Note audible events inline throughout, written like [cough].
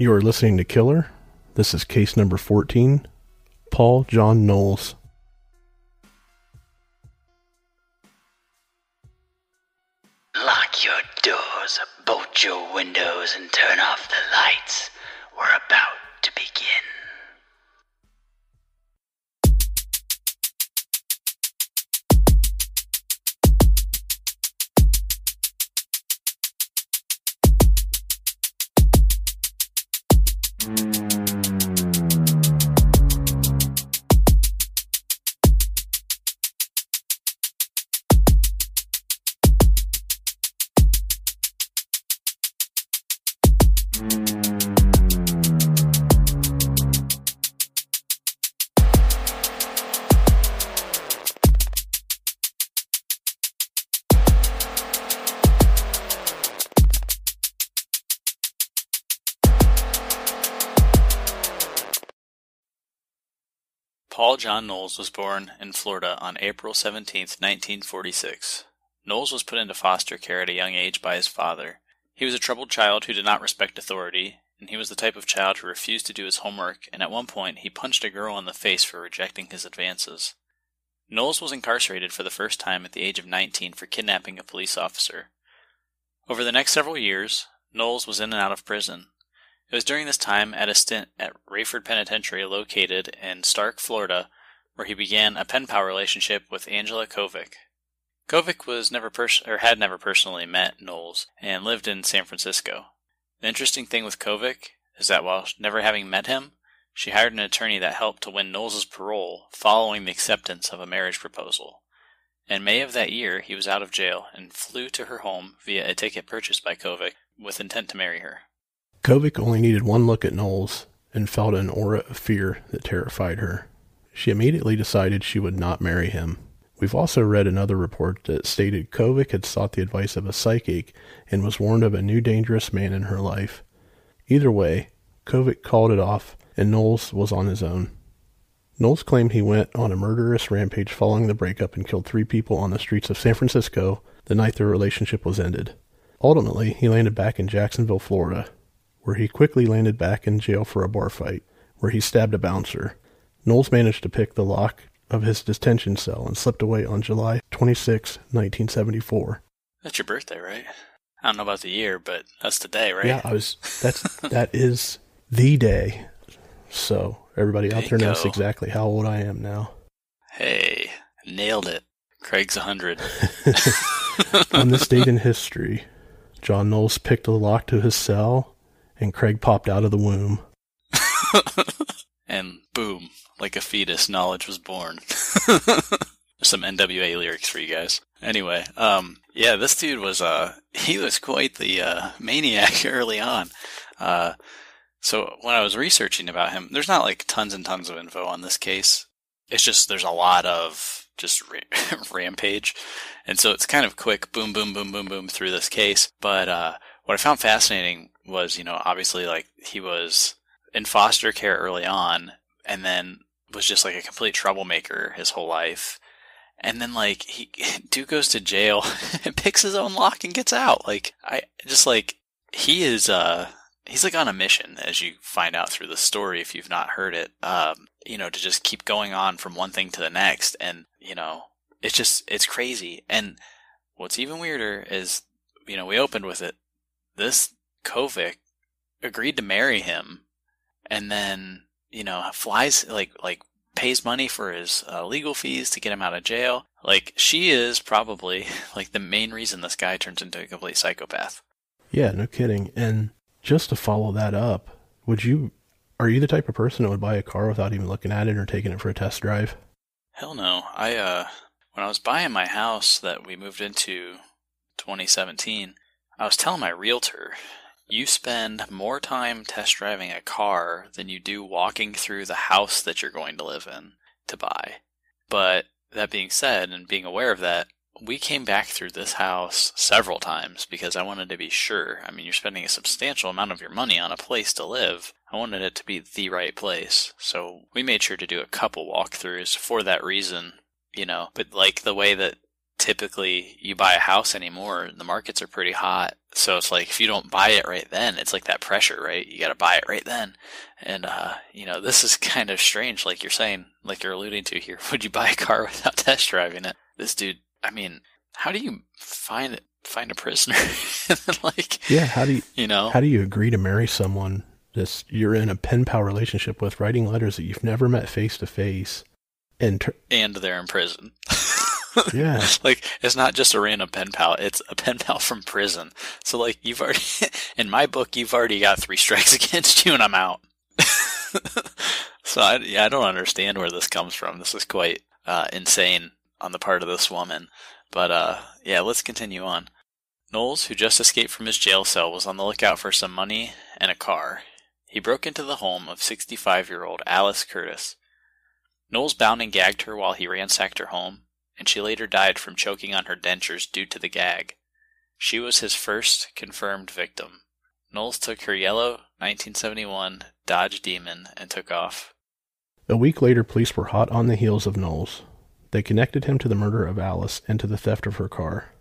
You are listening to Killer. This is case number 14 Paul John Knowles. Lock your doors, bolt your windows, and turn off the lights. We're about John Knowles was born in Florida on April 17, 1946. Knowles was put into foster care at a young age by his father. He was a troubled child who did not respect authority, and he was the type of child who refused to do his homework, and at one point he punched a girl in the face for rejecting his advances. Knowles was incarcerated for the first time at the age of 19 for kidnapping a police officer. Over the next several years, Knowles was in and out of prison. It was during this time at a stint at Raiford Penitentiary located in Starke, Florida, where he began a pen pal relationship with Angela Covic. Covic was never pers- or had never personally met Knowles and lived in San Francisco. The interesting thing with Covic is that while never having met him, she hired an attorney that helped to win Knowles' parole following the acceptance of a marriage proposal. In May of that year, he was out of jail and flew to her home via a ticket purchased by Covic with intent to marry her. Covic only needed one look at Knowles and felt an aura of fear that terrified her. She immediately decided she would not marry him. We've also read another report that stated Covic had sought the advice of a psychic and was warned of a new dangerous man in her life. Either way, Covic called it off and Knowles was on his own. Knowles claimed he went on a murderous rampage following the breakup and killed three people on the streets of San Francisco the night their relationship was ended. Ultimately, he landed back in Jacksonville, Florida, where he quickly landed back in jail for a bar fight, where he stabbed a bouncer. Knowles managed to pick the lock of his detention cell and slipped away on July 26, 1974. That's your birthday, right? I don't know about the year, but that's the day, right? Yeah, I was. That's [laughs] that is the day. So everybody out there knows exactly how old I am now. Hey, nailed it. Craig's a 100. [laughs] On this date in history, John Knowles picked the lock to his cell, and Craig popped out of the womb. [laughs] and boom, like a fetus, knowledge was born. [laughs] Some NWA lyrics for you guys. Anyway, um, yeah, this dude was, uh, he was quite the, uh, maniac [laughs] early on. Uh, so when I was researching about him, there's not like tons and tons of info on this case. It's just, there's a lot of just ra- [laughs] rampage. And so it's kind of quick, boom, boom, boom, boom, boom through this case. But, uh, what I found fascinating was, you know, obviously like he was in foster care early on and then was just like a complete troublemaker his whole life. and then like he [laughs] dude goes to jail [laughs] and picks his own lock and gets out. Like I just like he is uh he's like on a mission as you find out through the story if you've not heard it. Um, you know, to just keep going on from one thing to the next and you know, it's just it's crazy. And what's even weirder is you know, we opened with it. This Covic agreed to marry him and then, you know, flies like like pays money for his uh, legal fees to get him out of jail. Like she is probably [laughs] like the main reason this guy turns into a complete psychopath. Yeah, no kidding. And just to follow that up, would you are you the type of person that would buy a car without even looking at it or taking it for a test drive? Hell no. I uh when I was buying my house that we moved into 2017, I was telling my realtor you spend more time test driving a car than you do walking through the house that you're going to live in to buy. But that being said, and being aware of that, we came back through this house several times because I wanted to be sure. I mean, you're spending a substantial amount of your money on a place to live. I wanted it to be the right place. So we made sure to do a couple walkthroughs for that reason, you know. But like the way that typically you buy a house anymore, the markets are pretty hot. So it's like if you don't buy it right then, it's like that pressure, right? You got to buy it right then. And uh, you know, this is [laughs] kind of strange like you're saying, like you're alluding to here. [laughs] Would you buy a car [laughs] without test driving it? This dude, I mean, how do you find find a prisoner? like Yeah, how do you you know? how do you agree to marry someone this you're in a pen pal relationship with writing letters that you've never met face to face and ter- and they're in prison. Yeah. [laughs] like it's not just a random pen pal; it's a pen pal from prison. So like you've already, [laughs] in my book, you've already got three strikes [laughs] against you, and I'm out. so I, yeah, I don't understand where this comes from. This is quite uh, insane on the part of this woman. But uh, yeah, let's continue on. Knowles, who just escaped from his jail cell, was on the lookout for some money and a car. He broke into the home of 65 year old Alice Curtis. Knowles bound and gagged her while he ransacked her home, and she later died from choking on her dentures due to the gag. She was his first confirmed victim. Knowles took her yellow 1971 Dodge Demon and took off. A week later, police were hot on the heels of Knowles. They connected him to the murder of Alice and to the theft of her car.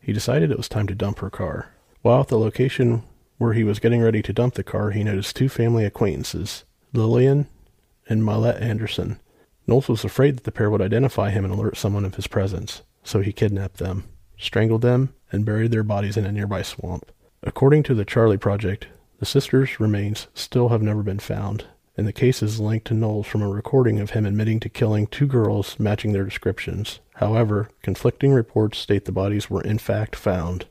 He decided it was time to dump her car. While at the location where he was getting ready to dump the car, he noticed two family acquaintances, Lillian and Mylette Anderson. Knowles was afraid that the pair would identify him and alert someone of his presence, so he kidnapped them, strangled them, and buried their bodies in a nearby swamp. According to the Charley Project, the sisters' remains still have never been found, and the case is linked to Knowles from a recording of him admitting to killing two girls matching their descriptions. However, conflicting reports state the bodies were in fact found.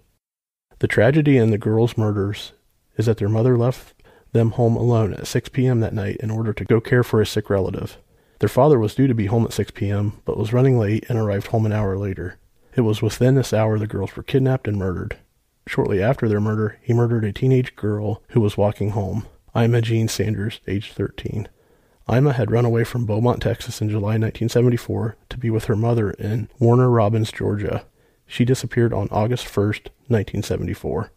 The tragedy in the girls' murders is that their mother left them home alone at 6 p.m. that night in order to go care for a sick relative. Their father was due to be home at 6 p.m., but was running late and arrived home an hour later. It was within this hour the girls were kidnapped and murdered. Shortly after their murder, he murdered a teenage girl who was walking home, Ima Jean Sanders, age 13. Ima had run away from Beaumont, Texas in July 1974 to be with her mother in Warner Robins, Georgia. She disappeared on August 1st, 1974.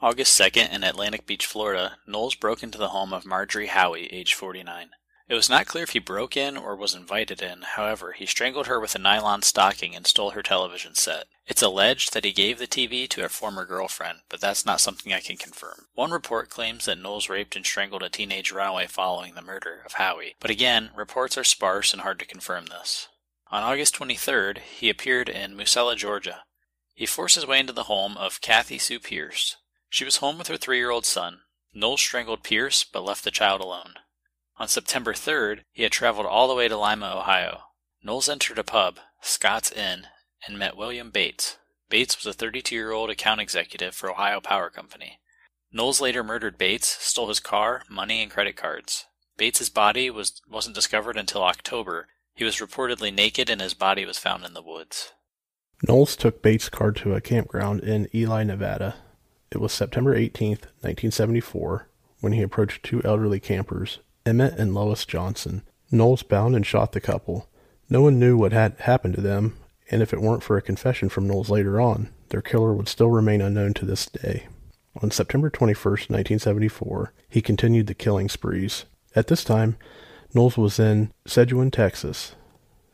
August 2nd in Atlantic Beach, Florida, Knowles broke into the home of Marjorie Howie, age 49. It was not clear if he broke in or was invited in, however, he strangled her with a nylon stocking and stole her television set. It's alleged that he gave the TV to a former girlfriend, but that's not something I can confirm. One report claims that Knowles raped and strangled a teenage runaway following the murder of Howie, but again, reports are sparse and hard to confirm this. On August 23rd, he appeared in Musella, Georgia. He forced his way into the home of Kathy Sue Pierce. She was home with her three year old son. Knowles strangled Pierce, but left the child alone. On September 3rd, he had traveled all the way to Lima, Ohio. Knowles entered a pub, Scott's Inn, and met William Bates. Bates was a 32 year old account executive for Ohio Power Company. Knowles later murdered Bates, stole his car, money, and credit cards. Bates's body was, wasn't discovered until October. He was reportedly naked and his body was found in the woods. Knowles took Bates' car to a campground in Ely, Nevada. It was September 18th, 1974, when he approached two elderly campers, Emmett and Lois Johnson. Knowles bound and shot the couple. No one knew what had happened to them, and if it weren't for a confession from Knowles later on, their killer would still remain unknown to this day. On September 21, 1974, he continued the killing sprees. At this time, Knowles was in Sedgwick, Texas.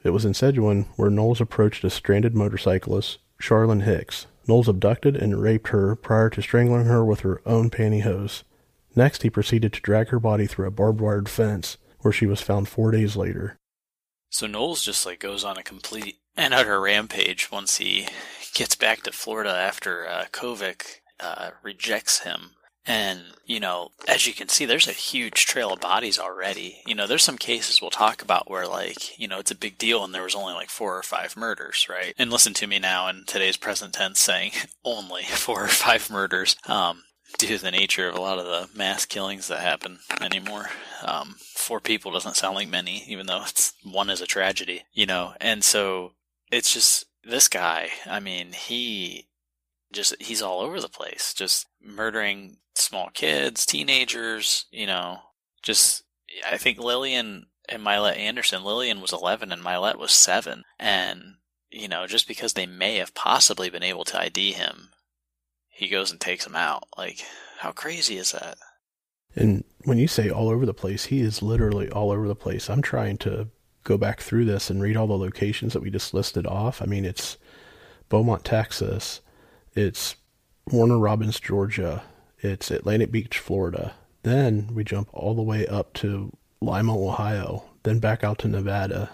It was in Sedgwick where Knowles approached a stranded motorcyclist, Charlene Hicks. Knowles abducted and raped her prior to strangling her with her own pantyhose. Next, he proceeded to drag her body through a barbed wire fence, where she was found four days later. So Knowles just like goes on a complete and utter rampage once he gets back to Florida after uh, Covic uh, rejects him. And, you know, as you can see, there's a huge trail of bodies already. You know, there's some cases we'll talk about where, like, you know, it's a big deal and there was only like four or five murders, right? And listen to me now in today's present tense saying [laughs] only four or five murders. Um, due to the nature of a lot of the mass killings that happen anymore. Um, four people doesn't sound like many, even though it's one is a tragedy, you know. And so it's just this guy. I mean, he just he's all over the place, just murdering small kids, teenagers, you know. Just I think Lillian and Mylette Anderson. Lillian was 11 and Mylette was seven, and you know, just because they may have possibly been able to ID him he goes and takes him out. Like, how crazy is that? And when you say all over the place, he is literally all over the place. I'm trying to go back through this and read all the locations that we just listed off. I mean, it's Beaumont, Texas. It's Warner Robins, Georgia. It's Atlantic Beach, Florida. Then we jump all the way up to Lima, Ohio. Then back out to Nevada.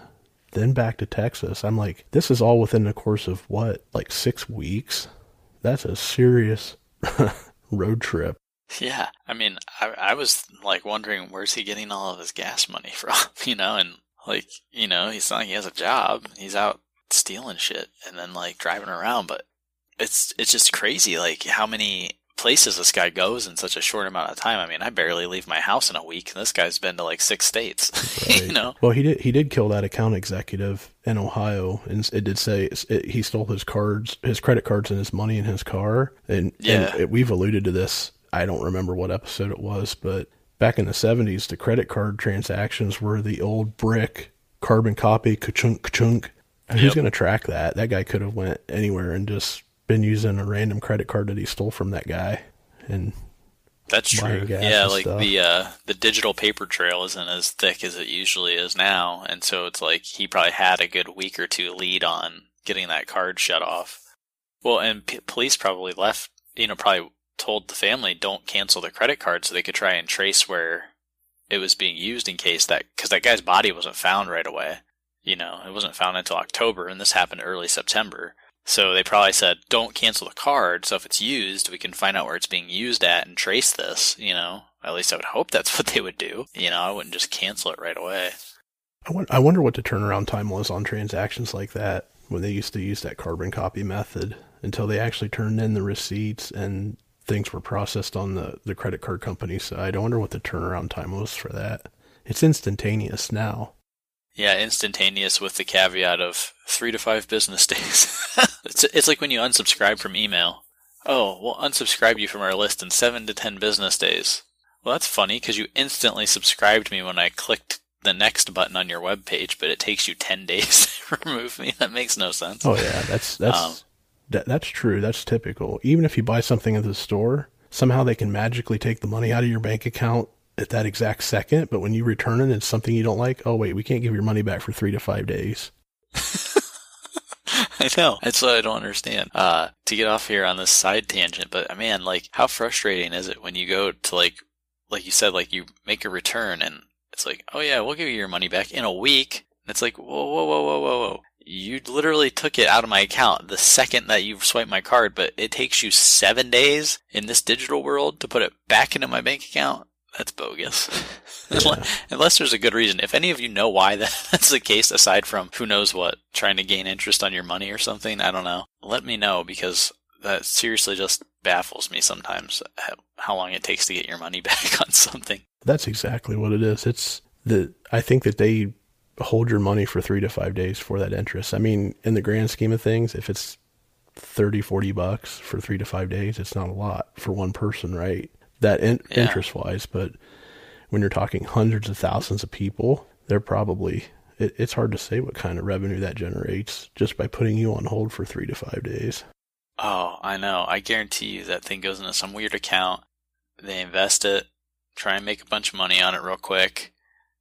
Then back to Texas. I'm like, this is all within the course of what, like six weeks? That's a serious [laughs] road trip. Yeah, I mean, I, I was like wondering where's he getting all of his gas money [laughs] from, you know, and like, you know, he's not like he has a job. He's out stealing shit and then like driving around, but it's it's just crazy like how many places this guy goes in such a short amount of time. I mean, I barely leave my house in a week, and this guy's been to like six states. [laughs] Right. you know. Well, he did. He did kill that account executive in Ohio, and it did say it, he stole his cards, his credit cards, and his money in his car. And yeah, and it, we've alluded to this. I don't remember what episode it was, but back in the seventies, the credit card transactions were the old brick carbon copy, ka-chunk, ka-chunk. Yep. Who's going to track that? That guy could have went anywhere and just been using a random credit card that he stole from that guy and that's true. Yeah, like stuff. the uh, the digital paper trail isn't as thick as it usually is now, and so it's like he probably had a good week or two lead on getting that card shut off. Well, and p- police probably left, you know, probably told the family don't cancel the credit card so they could try and trace where it was being used in case that because that guy's body wasn't found right away. You know, it wasn't found until October, and this happened early September. So they probably said, don't cancel the card. So if it's used, we can find out where it's being used at and trace this, you know? At least I would hope that's [laughs] what they would do. You know, I wouldn't just cancel it right away. I wonder what the turnaround time was on transactions like that when they used to use that carbon copy method until they actually turned in the receipts and things were processed on the, the credit card company side. I wonder what the turnaround time was for that. It's instantaneous now. Yeah, instantaneous with the caveat of three to five business [laughs] days. it's, it's like when you unsubscribe from email. Oh, we'll unsubscribe you from our list in seven to ten business days. Well, that's funny because you instantly subscribed me when I clicked the next button on your web page, but it takes you ten [laughs] days to remove me. That makes no sense. Oh yeah, that's that's um, that, that's true. That's typical. Even if you buy something at the store, somehow they can magically take the money out of your bank account at that exact second, but when you return it, it's something you don't like. Oh wait, we can't give your money back for three to five days. [laughs] I know. That's what I don't understand. Uh, to get off here on this side tangent, but man, like, how frustrating is it when you go to like, like you said, like you make a return and it's like, oh yeah, we'll give you your money back in a week. And it's like, whoa, whoa, whoa, whoa, whoa, whoa. You literally took it out of my account the second that you swipe my card, but it takes you seven days in this digital world to put it back into my bank account that's bogus. [laughs] Yeah. Unless there's a good reason. If any of you know why [laughs] that's the case, aside from who knows what, trying to gain interest on your money or something, I don't know. Let me know because that seriously just baffles me sometimes how long it takes to get your money [laughs] back on something. That's exactly what it is. It's the I think that they hold your money for 3 to 5 days for that interest. I mean, in the grand scheme of things, if it's 30 40 bucks for 3 to 5 days, it's not a lot for one person, right? That in, yeah. interest wise, but when you're talking hundreds of thousands of people, they're probably it, it's hard to say what kind of revenue that generates just by putting you on hold for three to five days. Oh, I know. I guarantee you that thing goes into some weird account. They invest it, try and make a bunch of money on it real quick,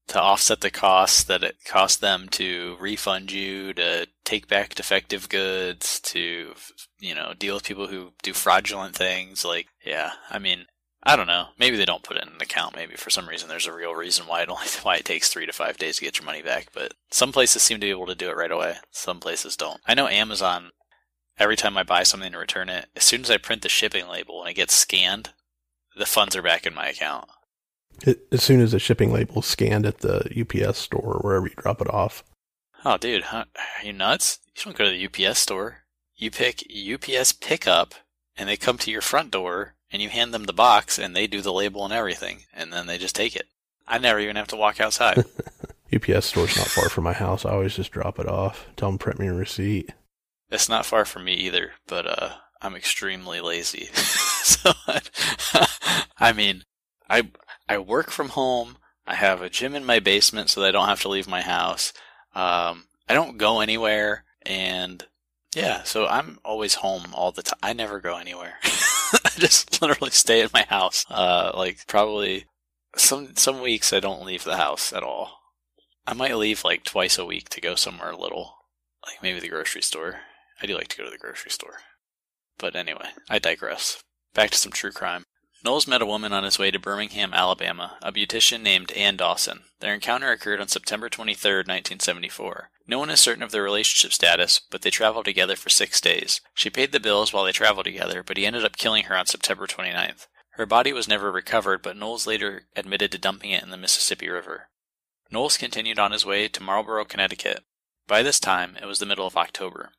to offset the costs that it cost them to refund you, to take back defective goods, to you know deal with people who do fraudulent things. Like, yeah, I mean, I don't know. Maybe they don't put it in an account. Maybe for some reason there's a real reason why it only [laughs] why it takes three to five days to get your money back. But some places seem to be able to do it right away. Some places don't. I know Amazon. Every time I buy something and return it, as soon as I print the shipping label and it gets scanned, the funds are back in my account. As soon as the shipping label is scanned at the UPS store or wherever you drop it off. Oh, dude, huh? are you nuts? You don't go to the UPS store. You pick UPS pickup, and they come to your front door, and you hand them the box, and they do the label and everything, and then they just take it. I never even have to walk outside. [laughs] UPS store's not far from my house. I always just drop it off. Tell them print me a receipt. It's not far from me either, but uh, I'm extremely lazy. [laughs] so, [laughs] I mean, I I work from home. I have a gym in my basement so that I don't have to leave my house. Um, I don't go anywhere, and yeah, so I'm always home all the time. I never go anywhere. [laughs] I just literally stay in my house. Uh, like probably some some weeks I don't leave the house at all. I might leave like twice a week to go somewhere a little, like maybe the grocery store. I do like to go to the grocery store. But anyway, I digress. Back to some true crime. Knowles met a woman on his way to Birmingham, Alabama, a beautician named Ann Dawson. Their encounter occurred on September 23, 1974. No one is certain of their relationship status, but they traveled together for six days. She paid the bills while they traveled together, but he ended up killing her on September 29th. Her body was never recovered, but Knowles later admitted to dumping it in the Mississippi River. Knowles continued on his way to Marlborough, Connecticut. By this time, it was the middle of October.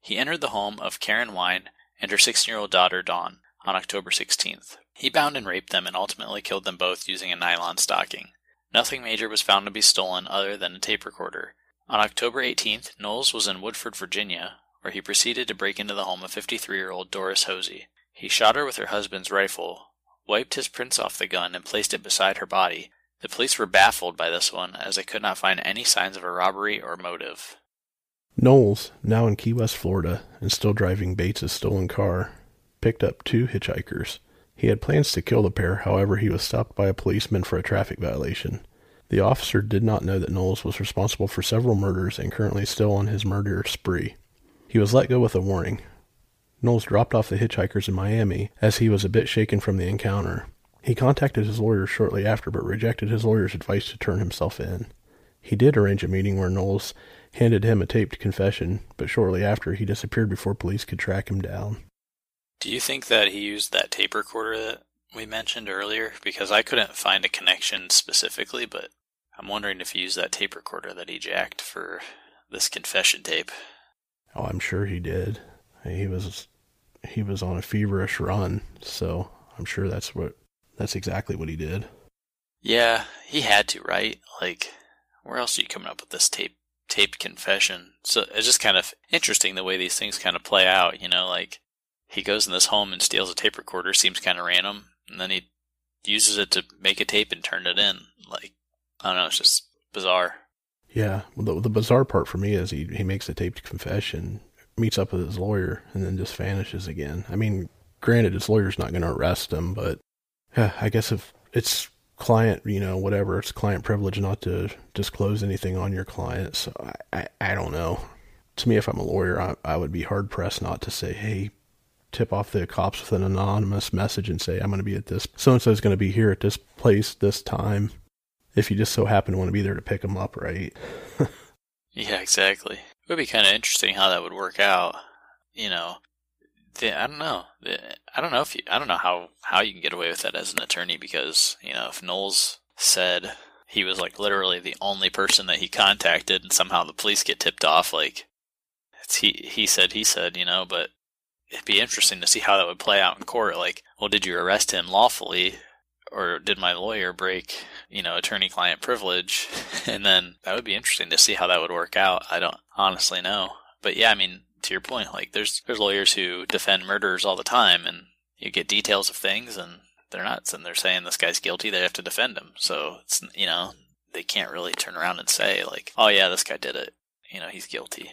He entered the home of Karen Wine and her 16 year old daughter, Dawn, on October 16th. He bound and raped them and ultimately killed them both using a nylon stocking. Nothing major was found to be stolen other than a tape recorder. On October 18th, Knowles was in Woodford, Virginia, where he proceeded to break into the home of 53 year old Doris Hosey. He shot her with her husband's rifle, wiped his prints off the gun, and placed it beside her body. The police were baffled by this one, as they could not find any signs of a robbery or motive. Knowles, now in Key West, Florida, and still driving Bates's stolen car, picked up two hitchhikers. He had plans to kill the pair, however, he was stopped by a policeman for a traffic violation. The officer did not know that Knowles was responsible for several murders and currently still on his murder spree. He was let go with a warning. Knowles dropped off the hitchhikers in Miami as he was a bit shaken from the encounter. He contacted his lawyer shortly after but rejected his lawyer's advice to turn himself in. He did arrange a meeting where Knowles handed him a taped confession, but shortly after he disappeared before police could track him down. Do you think that he used that tape recorder that we mentioned earlier? Because I couldn't find a connection specifically, but I'm wondering if he used that tape recorder that he jacked for this confession tape. Oh, I'm sure he did. He was he was on a feverish run, so I'm sure that's what that's exactly what he did. Yeah, he had to, right? Like, where else are you coming up with this tape taped confession? So it's just kind of interesting the way these things kind of play out. You know, like he goes in this home and steals a tape recorder, seems kind of random, and then he uses it to make a tape and turn it in. Like, I don't know, it's just bizarre. Yeah, well, the, the bizarre part for me is he, he makes a taped confession, meets up with his lawyer, and then just vanishes again. I mean, granted, his lawyer's not going to arrest him, but yeah, I guess if it's client, you know, whatever, it's client privilege not to disclose anything on your client. So I, I, I don't know. To me, if I'm a lawyer, I, I would be hard pressed not to say, hey, tip off the cops with an anonymous message and say, I'm going to be at this, so and so is going to be here at this place, this time. If you just so happen to want to be there to pick them up, right? [laughs] yeah, exactly. It would be kind of interesting how that would work out. You know, the, I don't know. The, I don't know if you, I don't know how, how you can get away with that as an attorney because, you know, if Knowles said he was like literally the only person that he contacted and somehow the police get tipped off, like, it's he, he said, he said, you know, but it'd be interesting to see how that would play out in court. Like, well, did you arrest him lawfully, or did my lawyer break, you know, attorney-client privilege? [laughs] and then that would be interesting to see how that would work out. I don't honestly know, but yeah, I mean, to your point, like there's there's lawyers who defend murderers all the time, and you get details of things, and they're nuts, and they're saying this guy's guilty. They have to defend him, so it's you know they can't really turn around and say like, oh yeah, this guy did it. You know, he's guilty.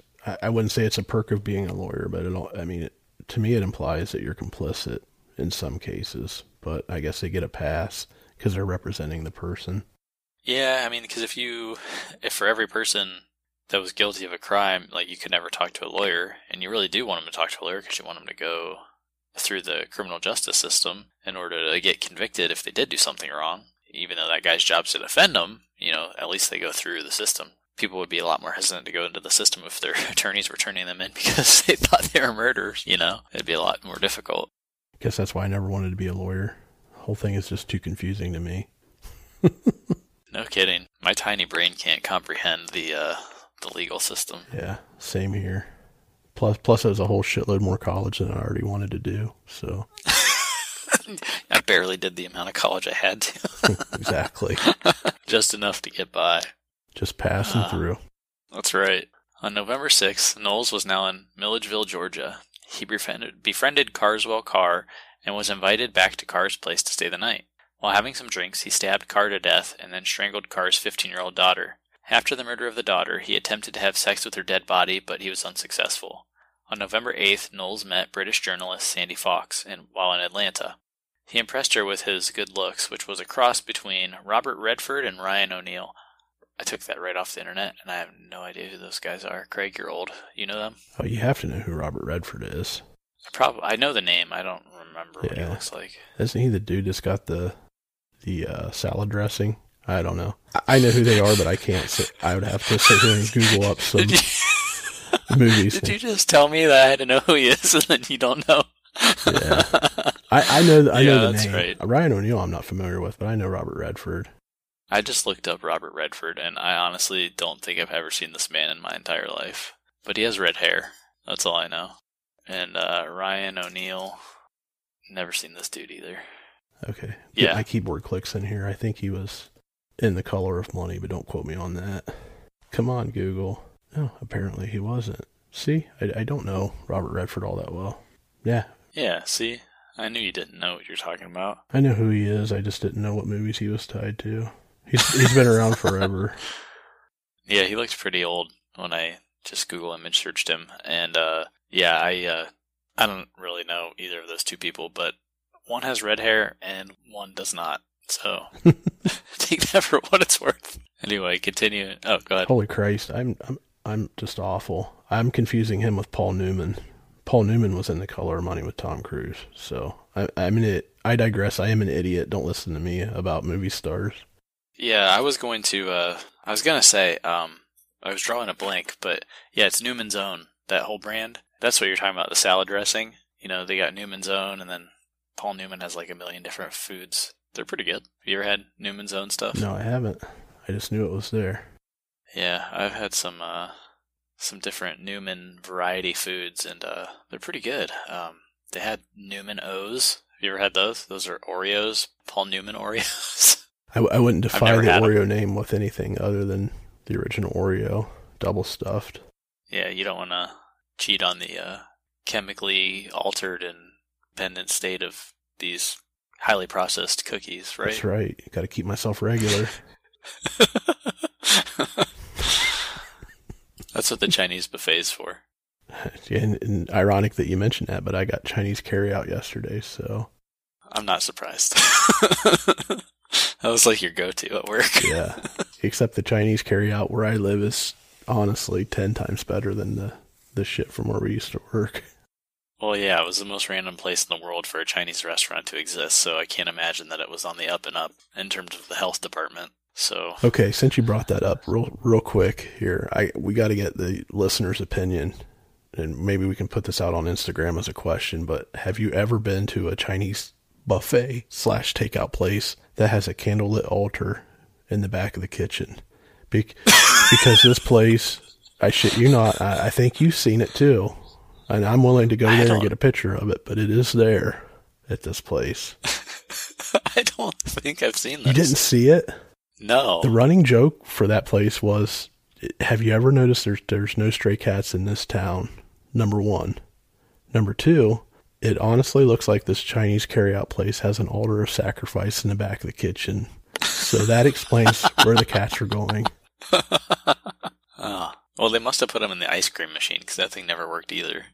I, wouldn't say it's a perk of being a lawyer, but it. all I mean, it, to me, it implies that you're complicit in some cases. But I guess they get a pass because they're representing the person. Yeah, I mean, because if you, if for every person that was guilty of a crime, like you could never talk to a lawyer, and you really do want them to talk to a lawyer because you want them to go through the criminal justice system in order to get convicted if they did do something wrong. Even though that guy's job's to defend them, you know, at least they go through the system. People would be a lot more hesitant to go into the system if their [laughs] attorneys were turning them in [laughs] because they thought they were murderers, you know? It'd be a lot more difficult. Guess that's why I never wanted to be a lawyer. The whole thing is just too confusing to me. [laughs] No kidding. My tiny brain can't comprehend the uh, the legal system. Yeah, same here. Plus, plus, it was a whole shitload more college than I already wanted to do. So I barely did the amount of college I had to. exactly, Just enough to get by. Just passing Ah. through. That's right. On November 6th, Knowles was now in Milledgeville, Georgia. He befriended, befriended Carswell Carr and was invited back to Carr's place to stay the night. While having some drinks, he stabbed Carr to death and then strangled Carr's 15 year old daughter. After the murder of the daughter, he attempted to have sex with her dead body, but he was unsuccessful. On November 8th, Knowles met British journalist Sandy Fawkes in, while in Atlanta. He impressed her with his good looks, which was a cross between Robert Redford and Ryan O'Neal. I took that right off the internet, and I have no idea who those guys are. Craig, you're old. You know them? Oh, you have to know who Robert Redford is. Probably. I know the name. I don't remember what he Yeah. looks like. Isn't he the dude that's got the the uh, salad dressing? I don't know. I- I know who they are, but I can't. Say, I would have to sit here and Google up some Did you, [laughs] movies. did you just tell me that I had to know who he is, [laughs] and then you don't know? Yeah. I, I know. I know the that's name. right. Ryan O'Neal. I'm not familiar with, but I know Robert Redford. I just looked up Robert Redford, and I honestly don't think I've ever seen this man in my entire life. But he has red hair. That's all I know. And uh, Ryan O'Neal, never seen this dude either. Okay. Yeah. My keyboard clicks in here. I think he was in The Color of Money, but don't quote me on that. Come on, Google. No, apparently he wasn't. See, I, I don't know Robert Redford all that well. Yeah, Yeah, see? I knew you didn't know what you're talking about. I know who he is. I just didn't know what movies he was tied to. He's he's been around forever. [laughs] Yeah, he looked pretty old when I just Google image searched him. And uh, yeah, I uh, I don't really know either of those two people, but one has red hair and one does not. So [laughs] [laughs] take that for what it's worth. Anyway, continue. Oh, go ahead. Holy Christ, I'm I'm I'm just awful. I'm confusing him with Paul Newman. Paul Newman was in The Color of Money with Tom Cruise. So I, I'm an it. I digress. I am an idiot. Don't listen to me about movie stars. Yeah, I was going to. Uh, I was gonna say. Um, I was drawing a blank, but yeah, it's Newman's Own. That whole brand. That's what you're talking about. The salad dressing. You know, they got Newman's Own, and then Paul Newman has like a million different foods. They're pretty good. Have you ever had Newman's Own stuff? No, I haven't. I just knew it was there. Yeah, I've had some uh, some different Newman variety foods, and uh, they're pretty good. Um, they had Newman O's. Have you ever had those? Those are Oreos, Paul Newman Oreos. [laughs] I, I wouldn't defy the. Oreo name with anything other than the original Oreo, double stuffed. Yeah, you don't want to cheat on the uh, chemically altered and dependent state of these highly processed cookies, right? That's right. Got to keep myself regular. [laughs] That's what the Chinese buffet's for. [laughs] and, and ironic that you mentioned that, but I got Chinese carryout yesterday, so I'm not surprised. [laughs] [laughs] that was like your go-to at work. [laughs] yeah. Except the Chinese carryout where I live is honestly ten times better than the the shit from where we used to work. [laughs] Well, yeah, it was the most random place in the world for a Chinese restaurant to exist, so I can't imagine that it was on the up and up in terms of the health department. So, Okay, since you brought that up, real real quick here, I we got to get the listener's opinion, and maybe we can put this out on Instagram as a question. But have you ever been to a Chinese buffet slash takeout place that has a candlelit altar in the back of the kitchen? Be- because this place, I shit you not, I, I think you've seen it too, and I'm willing to go I there and get a picture of it. But it is there at this place. [laughs] I don't think I've seen this. You didn't see it? No. The running joke for that place was, have you ever noticed there's there's no stray cats in this town? Number one. Number two, it honestly looks like this Chinese carryout place has an altar of sacrifice in the back of the kitchen. So that explains [laughs] where the cats are going. Oh. [laughs] Well, they must have put them in the ice cream machine because that thing never worked either.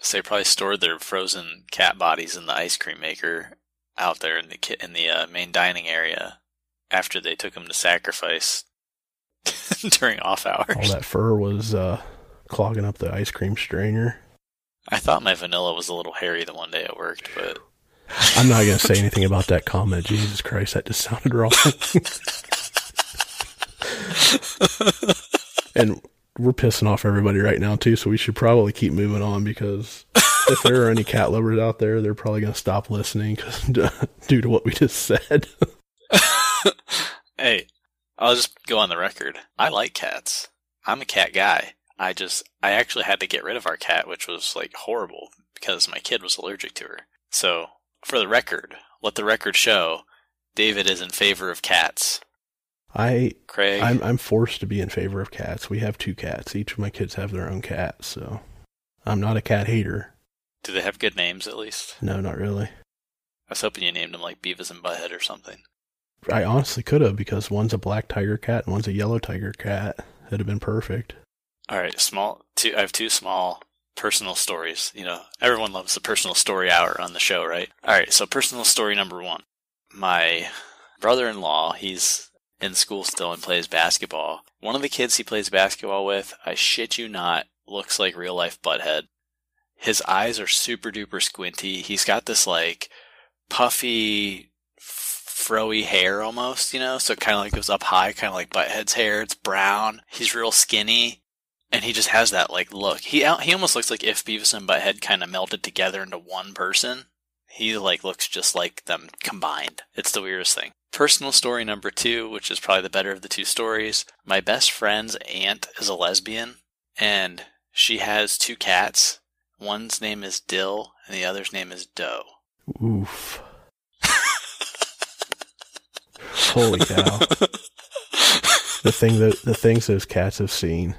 So they probably stored their frozen cat bodies in the ice cream maker out there in the ki- in the uh, main dining area after they took them to sacrifice [laughs] during off hours. All that fur was uh, clogging up the ice cream strainer. I thought my vanilla was a little hairy the one day it worked, but I'm not going to say anything about that comment. Jesus Christ, that just sounded wrong. [laughs] and we're pissing off everybody right now too, so we should probably keep moving on because if there are any cat lovers out there, they're probably going to stop listening 'cause- [laughs] due to what we just said. [laughs] hey, I'll just go on the record. I like cats. I'm a cat guy. I just, I actually had to get rid of our cat, which was like horrible because my kid was allergic to her. So, for the record, let the record show David is in favor of cats. I Craig, I'm I'm forced to be in favor of cats. We have two cats. Each of my kids have their own cat, so I'm not a cat hater. do they have good names at least? No, not really. I was hoping you named them like Beavis and Butthead or something. I honestly could have because one's a black tiger cat and one's a yellow tiger cat. It'd have been perfect. All right, small. Two. I have two small personal stories. You know, everyone loves the personal story hour on the show, right? All right, so personal story number one. My brother-in-law, he's in school still and plays basketball. One of the kids he plays basketball with, I shit you not, looks like real life butthead. His eyes are super duper squinty. He's got this like puffy, froey hair almost, you know, so it kind of like goes up high, kind of like butthead's hair. It's brown. He's real skinny and he just has that like look. He he almost looks like if Beavis and Butthead kind of melted together into one person. He like looks just like them combined. It's the weirdest thing. Personal story number two, which is probably the better of the two stories. My best friend's aunt is a lesbian, and she has two cats. One's name is Dill, and the other's name is Doe. Oof. Holy cow. [laughs] The thing that the things those cats have seen.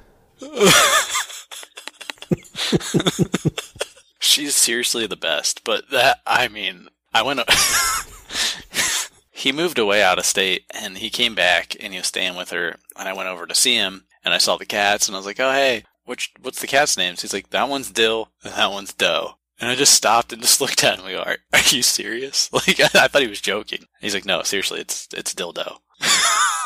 [laughs] She's seriously the best, but that I mean, I went. [laughs] he moved away out of state, and he came back, and he was staying with her, and I went over to see him, and I saw the cats, and I was like, "Oh hey, which what's the cat's names?" He's like, "That one's Dill, and that one's Doe." And I just stopped and [laughs] just looked at him. go, "Are, are you serious?" Like I, I thought he was joking. He's like, "No, seriously, it's it's Dildo."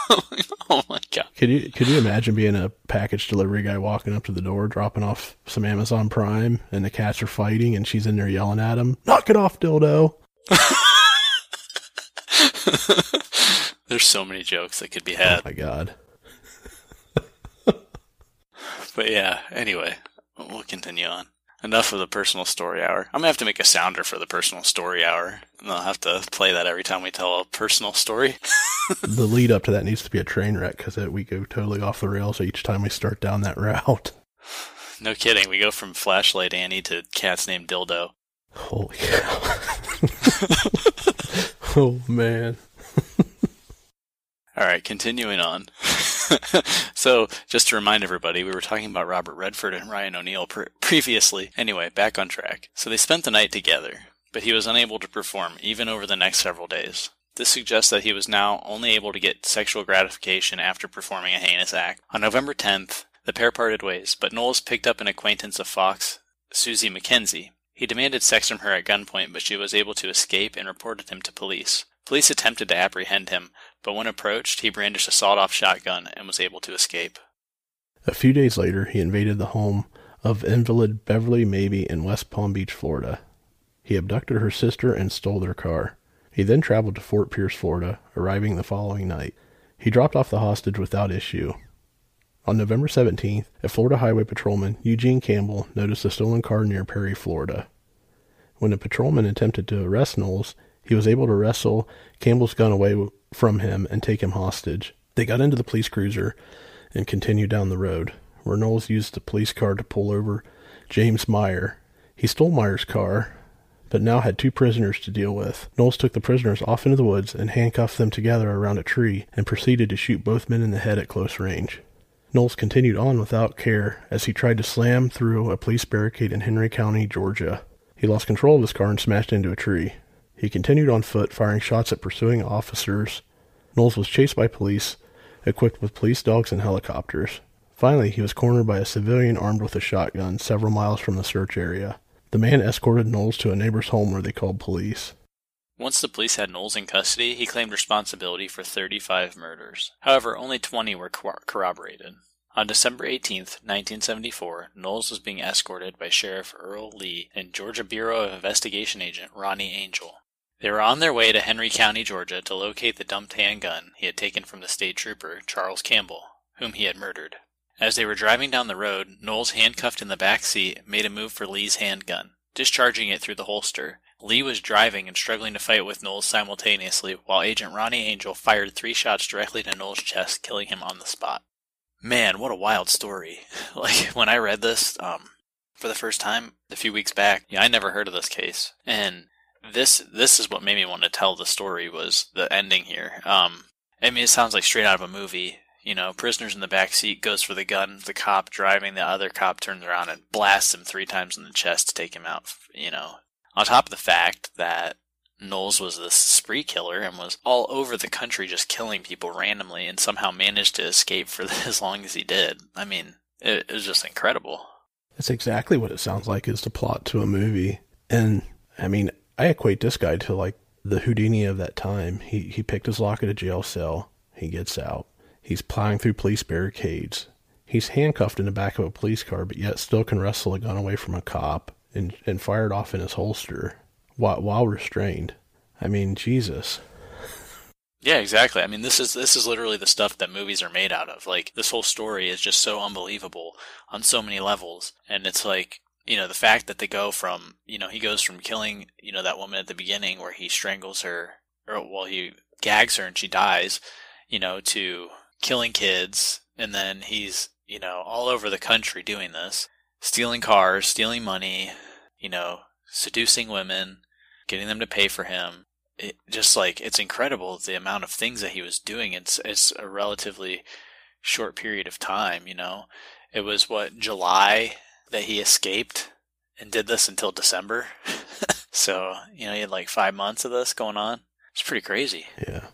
[laughs] oh my god! Could you could you imagine being a package delivery guy walking up to the door, dropping off some Amazon Prime, and the cats are fighting, and she's in there yelling at him, "Knock it off, dildo!" [laughs] There's so many jokes that could be Oh had. my god. [laughs] But yeah, anyway, we'll continue on. Enough of the personal story hour. I'm gonna have to make a sounder for the personal story hour. And I'll have to play that every time we tell a personal story. [laughs] the lead up to that needs to be a train wreck because we go totally off the rails each time we start down that [laughs] route. no kidding. We go from Flashlight Annie to cats named Dildo. Holy cow. [laughs] oh man. All right, continuing on. [laughs] so, just to remind everybody, we were talking about Robert Redford and Ryan O'Neal pre- previously. Anyway, back on track. So they spent the night together, but he was unable to perform even over the next several days. This suggests that he was now only able to get sexual gratification after performing a heinous act. On November 10th, the pair parted ways, but Knowles picked up an acquaintance of Fawkes, Susie McKenzie. He demanded sex from her at gunpoint, but she was able to escape and reported him to police. Police attempted to apprehend him, but when approached, he brandished a sawed off shotgun and was able to escape. A few days later, he invaded the home of invalid Beverly Mabee in West Palm Beach, Florida. He abducted her sister and stole their car. He then traveled to Fort Pierce, Florida, arriving the following night. He dropped off the hostage without issue. On November 17th, a Florida highway patrolman, Eugene Campbell, noticed a stolen car near Perry, Florida. When the patrolman attempted to arrest Knowles, he was able to wrestle Campbell's gun away from him and take him hostage. They got into the police cruiser and continued down the road, where Knowles used the police car to pull over James Meyer. He stole Meyer's car, but now had two prisoners to deal with. Knowles took the prisoners off into the woods and handcuffed them together around a tree and proceeded to shoot both men in the head at close range. Knowles continued on without care as he tried to slam through a police barricade in Henry County, Georgia. He lost control of his car and smashed into a tree. He continued on foot, firing shots at pursuing officers. Knowles was chased by police, equipped with police dogs and helicopters. Finally, he was cornered by a civilian armed with a shotgun several miles from the search area. The man escorted Knowles to a neighbor's home where they called police. Once the police had Knowles in custody, he claimed responsibility for 35 murders. However, only 20 were corroborated. On December 18, 1974, Knowles was being escorted by Sheriff Earl Lee and Georgia Bureau of Investigation agent Ronnie Angel. They were on their way to Henry County, Georgia to locate the dumped handgun he had taken from the state trooper, Charles Campbell, whom he had murdered. As they were driving down the road, Knowles, handcuffed in the back seat, made a move for Lee's handgun, discharging it through the holster. Lee was driving and struggling to fight with Knowles simultaneously, while Agent Ronnie Angel fired three shots directly to Knowles' chest, killing him on the spot. Man, what a wild story. [laughs] Like, when I read this, um, for the first time a few weeks back, yeah, I never heard of this case. And this this is what made me want to tell the story was the ending here. Um, I mean, it sounds like straight out of a movie. You know, prisoners in the back seat goes for the gun. The cop driving, the other cop turns around and blasts him three times in the chest to take him out. You know, on top of the fact that Knowles was this spree killer and was all over the country just killing people randomly, and somehow managed to escape for [laughs] as long as he did. I mean, it, it was just incredible. That's exactly what it sounds like is the plot to a movie. And I mean, I equate this guy to like the Houdini of that time. He he picked his lock at a jail cell. He gets out. He's plowing through police barricades. He's handcuffed in the back of a police car, but yet still can wrestle a gun away from a cop and and fire it off in his holster while while restrained. I mean, Jesus. Yeah, exactly. I mean, this is this is literally the stuff that movies are made out of. Like this whole story is just so unbelievable on so many levels, and it's like you know, the fact that they go from, you know, he goes from killing, you know, that woman at the beginning where he strangles her, or well, he gags her and she dies, you know, to killing kids, and then he's, you know, all over the country doing this, stealing cars, stealing money, you know, seducing women, getting them to pay for him. It just like it's incredible the amount of things that he was doing. It's it's a relatively short period of time, you know. It was what July that he escaped and did this until December. [laughs] so, you know, he had like five months of this going on. It's pretty crazy. Yeah.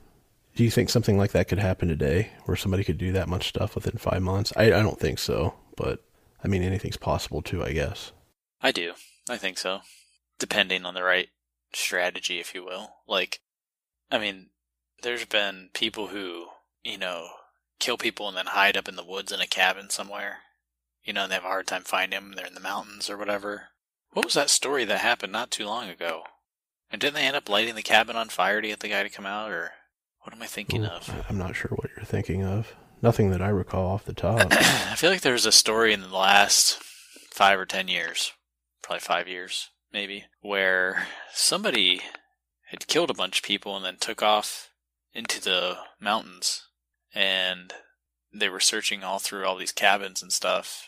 Do you think something like that could happen today where somebody could do that much stuff within five months? I, I don't think so, but I mean, anything's possible too, I guess. I do. I think so. Depending on the right strategy, if you will. Like, I mean, there's been people who, you know, kill people and then hide up in the woods in a cabin somewhere you know, and they have a hard time finding him. They're in the mountains or whatever. What was that story that happened not too long ago? And didn't they end up lighting the cabin on fire to get the guy to come out, or what am I thinking of? I'm not sure what you're thinking of. Nothing that I recall off the top. [clears throat] I feel like there was a story in the last five or ten years, probably five years, maybe, where somebody had killed a bunch of people and then took off into the mountains, and they were searching all through all these cabins and stuff,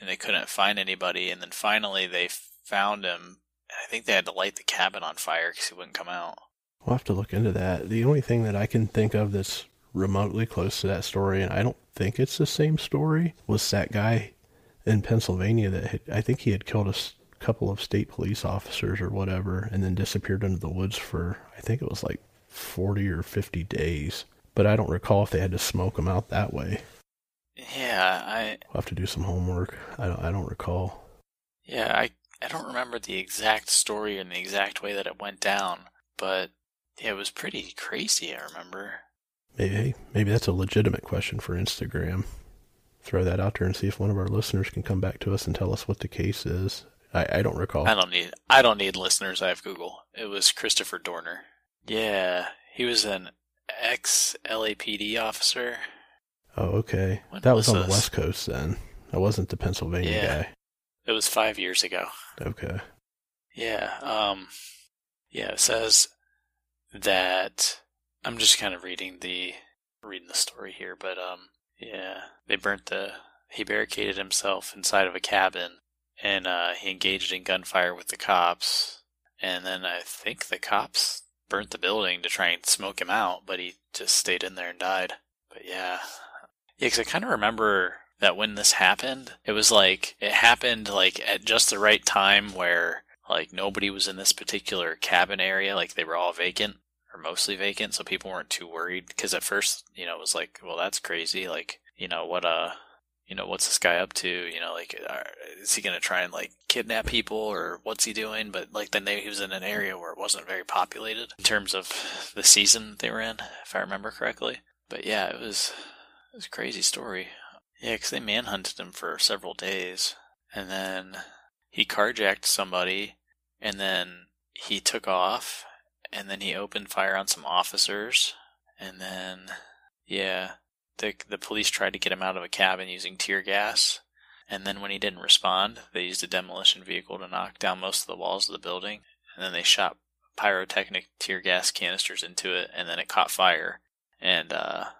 and they couldn't find anybody. And then finally they found him. I think they had to light the cabin on fire because he wouldn't come out. We'll have to look into that. The only thing that I can think of that's remotely close to that story, and I don't think it's the same story, was that guy in Pennsylvania that had, I think he had killed a couple of state police officers or whatever, and then disappeared into the woods for, I think it was like 40 or 50 days. But I don't recall if they had to smoke him out that way. Yeah, I We'll have to do some homework. I don't, I don't recall. yeah, I I don't remember the exact story and the exact way that it went down, but yeah, it was pretty crazy, I remember. Maybe, maybe that's a legitimate question for Instagram. Throw that out there and see if one of our listeners can come back to us and tell us what the case is. I, I don't recall. I don't need I don't need listeners. I have Google. It was Christopher Dorner. Yeah, he was an ex LAPD officer. Oh, okay. When that was, was on the? West Coast then. That wasn't the Pennsylvania Yeah. It was five years ago. Okay. Yeah. Um. Yeah. It says that I'm just kind of reading the reading the story here, but um. Yeah, they burnt the. He barricaded himself inside of a cabin, and uh, he engaged in gunfire with the cops. And then I think the cops burnt the building to try and smoke him out, but he just stayed in there and died. But yeah, yeah, because I kind of remember that when this happened, it was like it happened like at just the right time where like nobody was in this particular cabin area, like they were all vacant or mostly vacant, so people weren't too worried. Because at first, you know, it was like, well, that's crazy. Like, you know, what uh, you know, what's this guy up to? You know, like, uh, is he gonna try and like kidnap people or what's he doing? But like then they, he was in an area where it wasn't very populated in terms of the season they were in, if I remember correctly. But yeah, it was it was a crazy story. Yeah, 'cause they manhunted him for several days, and then he carjacked somebody, and then he took off, and then he opened fire on some officers, and then yeah, the the police tried to get him out of a cabin using tear gas, and then when he didn't respond, they used a demolition vehicle to knock down most of the walls of the building, and then they shot pyrotechnic tear gas canisters into it, and then it caught fire, and uh,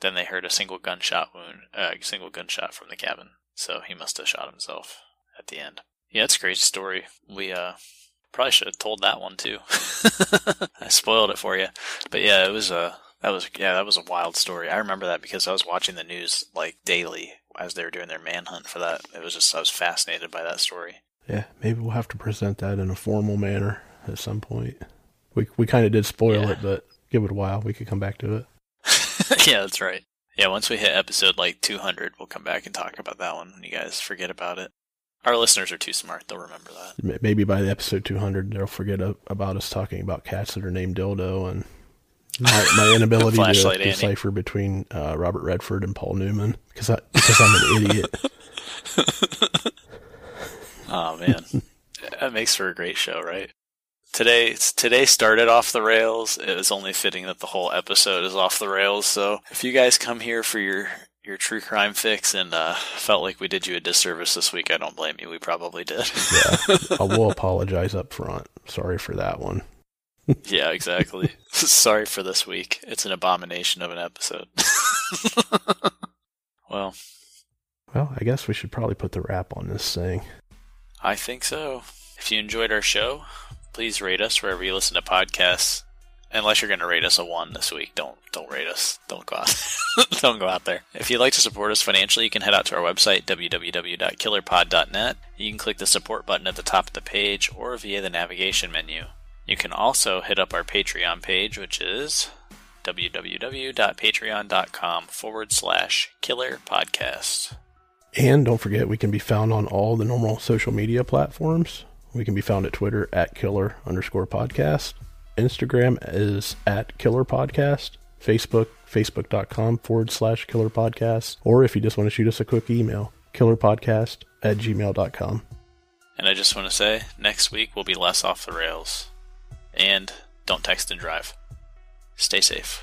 then they heard a single gunshot wound, uh, single gunshot from the cabin. So he must have shot himself at the end. Yeah, it's a crazy story. We uh probably should have told that one too. [laughs] I spoiled it for you, but yeah, it was a that was yeah that was a wild story. I remember that because I was watching the news like daily as they were doing their manhunt for that. It was just I was fascinated by that story. Yeah, maybe we'll have to present that in a formal manner at some point. We we kind of did spoil Yeah. it, but give it a while. We could come back to it. [laughs] yeah, that's right. Yeah, once we hit episode like 200, we'll come back and talk about that one. When you guys forget about it. Our listeners are too smart; they'll remember that. Maybe by the episode 200, they'll forget about us talking about cats that are named Dildo and my, my [laughs] inability to Andy. decipher between uh, Robert Redford and Paul Newman because I because I'm an idiot. [laughs] Oh man, that makes for a great show, right? Today, today started off the rails. It was only fitting that the whole episode is off the rails. So, if you guys come here for your your true crime fix and uh, felt like we did you a disservice this week, I don't blame you. We probably did. Yeah, I will [laughs] apologize up front. Sorry for that one. yeah, exactly. [laughs] Sorry for this week. It's an abomination of an episode. [laughs] well, Well, I guess we should probably put the wrap on this thing. I think so. If you enjoyed our show, please rate us wherever you listen to podcasts. Unless you're going to rate us a one this week, don't don't rate us. Don't go out. [laughs] don't go out there. If you'd like to support us financially, you can head out to our website www.killerpod.net. You can click the support button at the top of the page or via the navigation menu. You can also hit up our Patreon page, which is www.patreon.com forward slash killer podcast. And don't forget, we can be found on all the normal social media platforms. We can be found at Twitter at killer underscore podcast. Instagram is at killer podcast. Facebook, facebook.com forward slash killer podcast. Or if you just want to shoot us a quick email, killerpodcast at gmail.com. And I just want to say, next week will be less off the rails. And don't text and drive. Stay safe.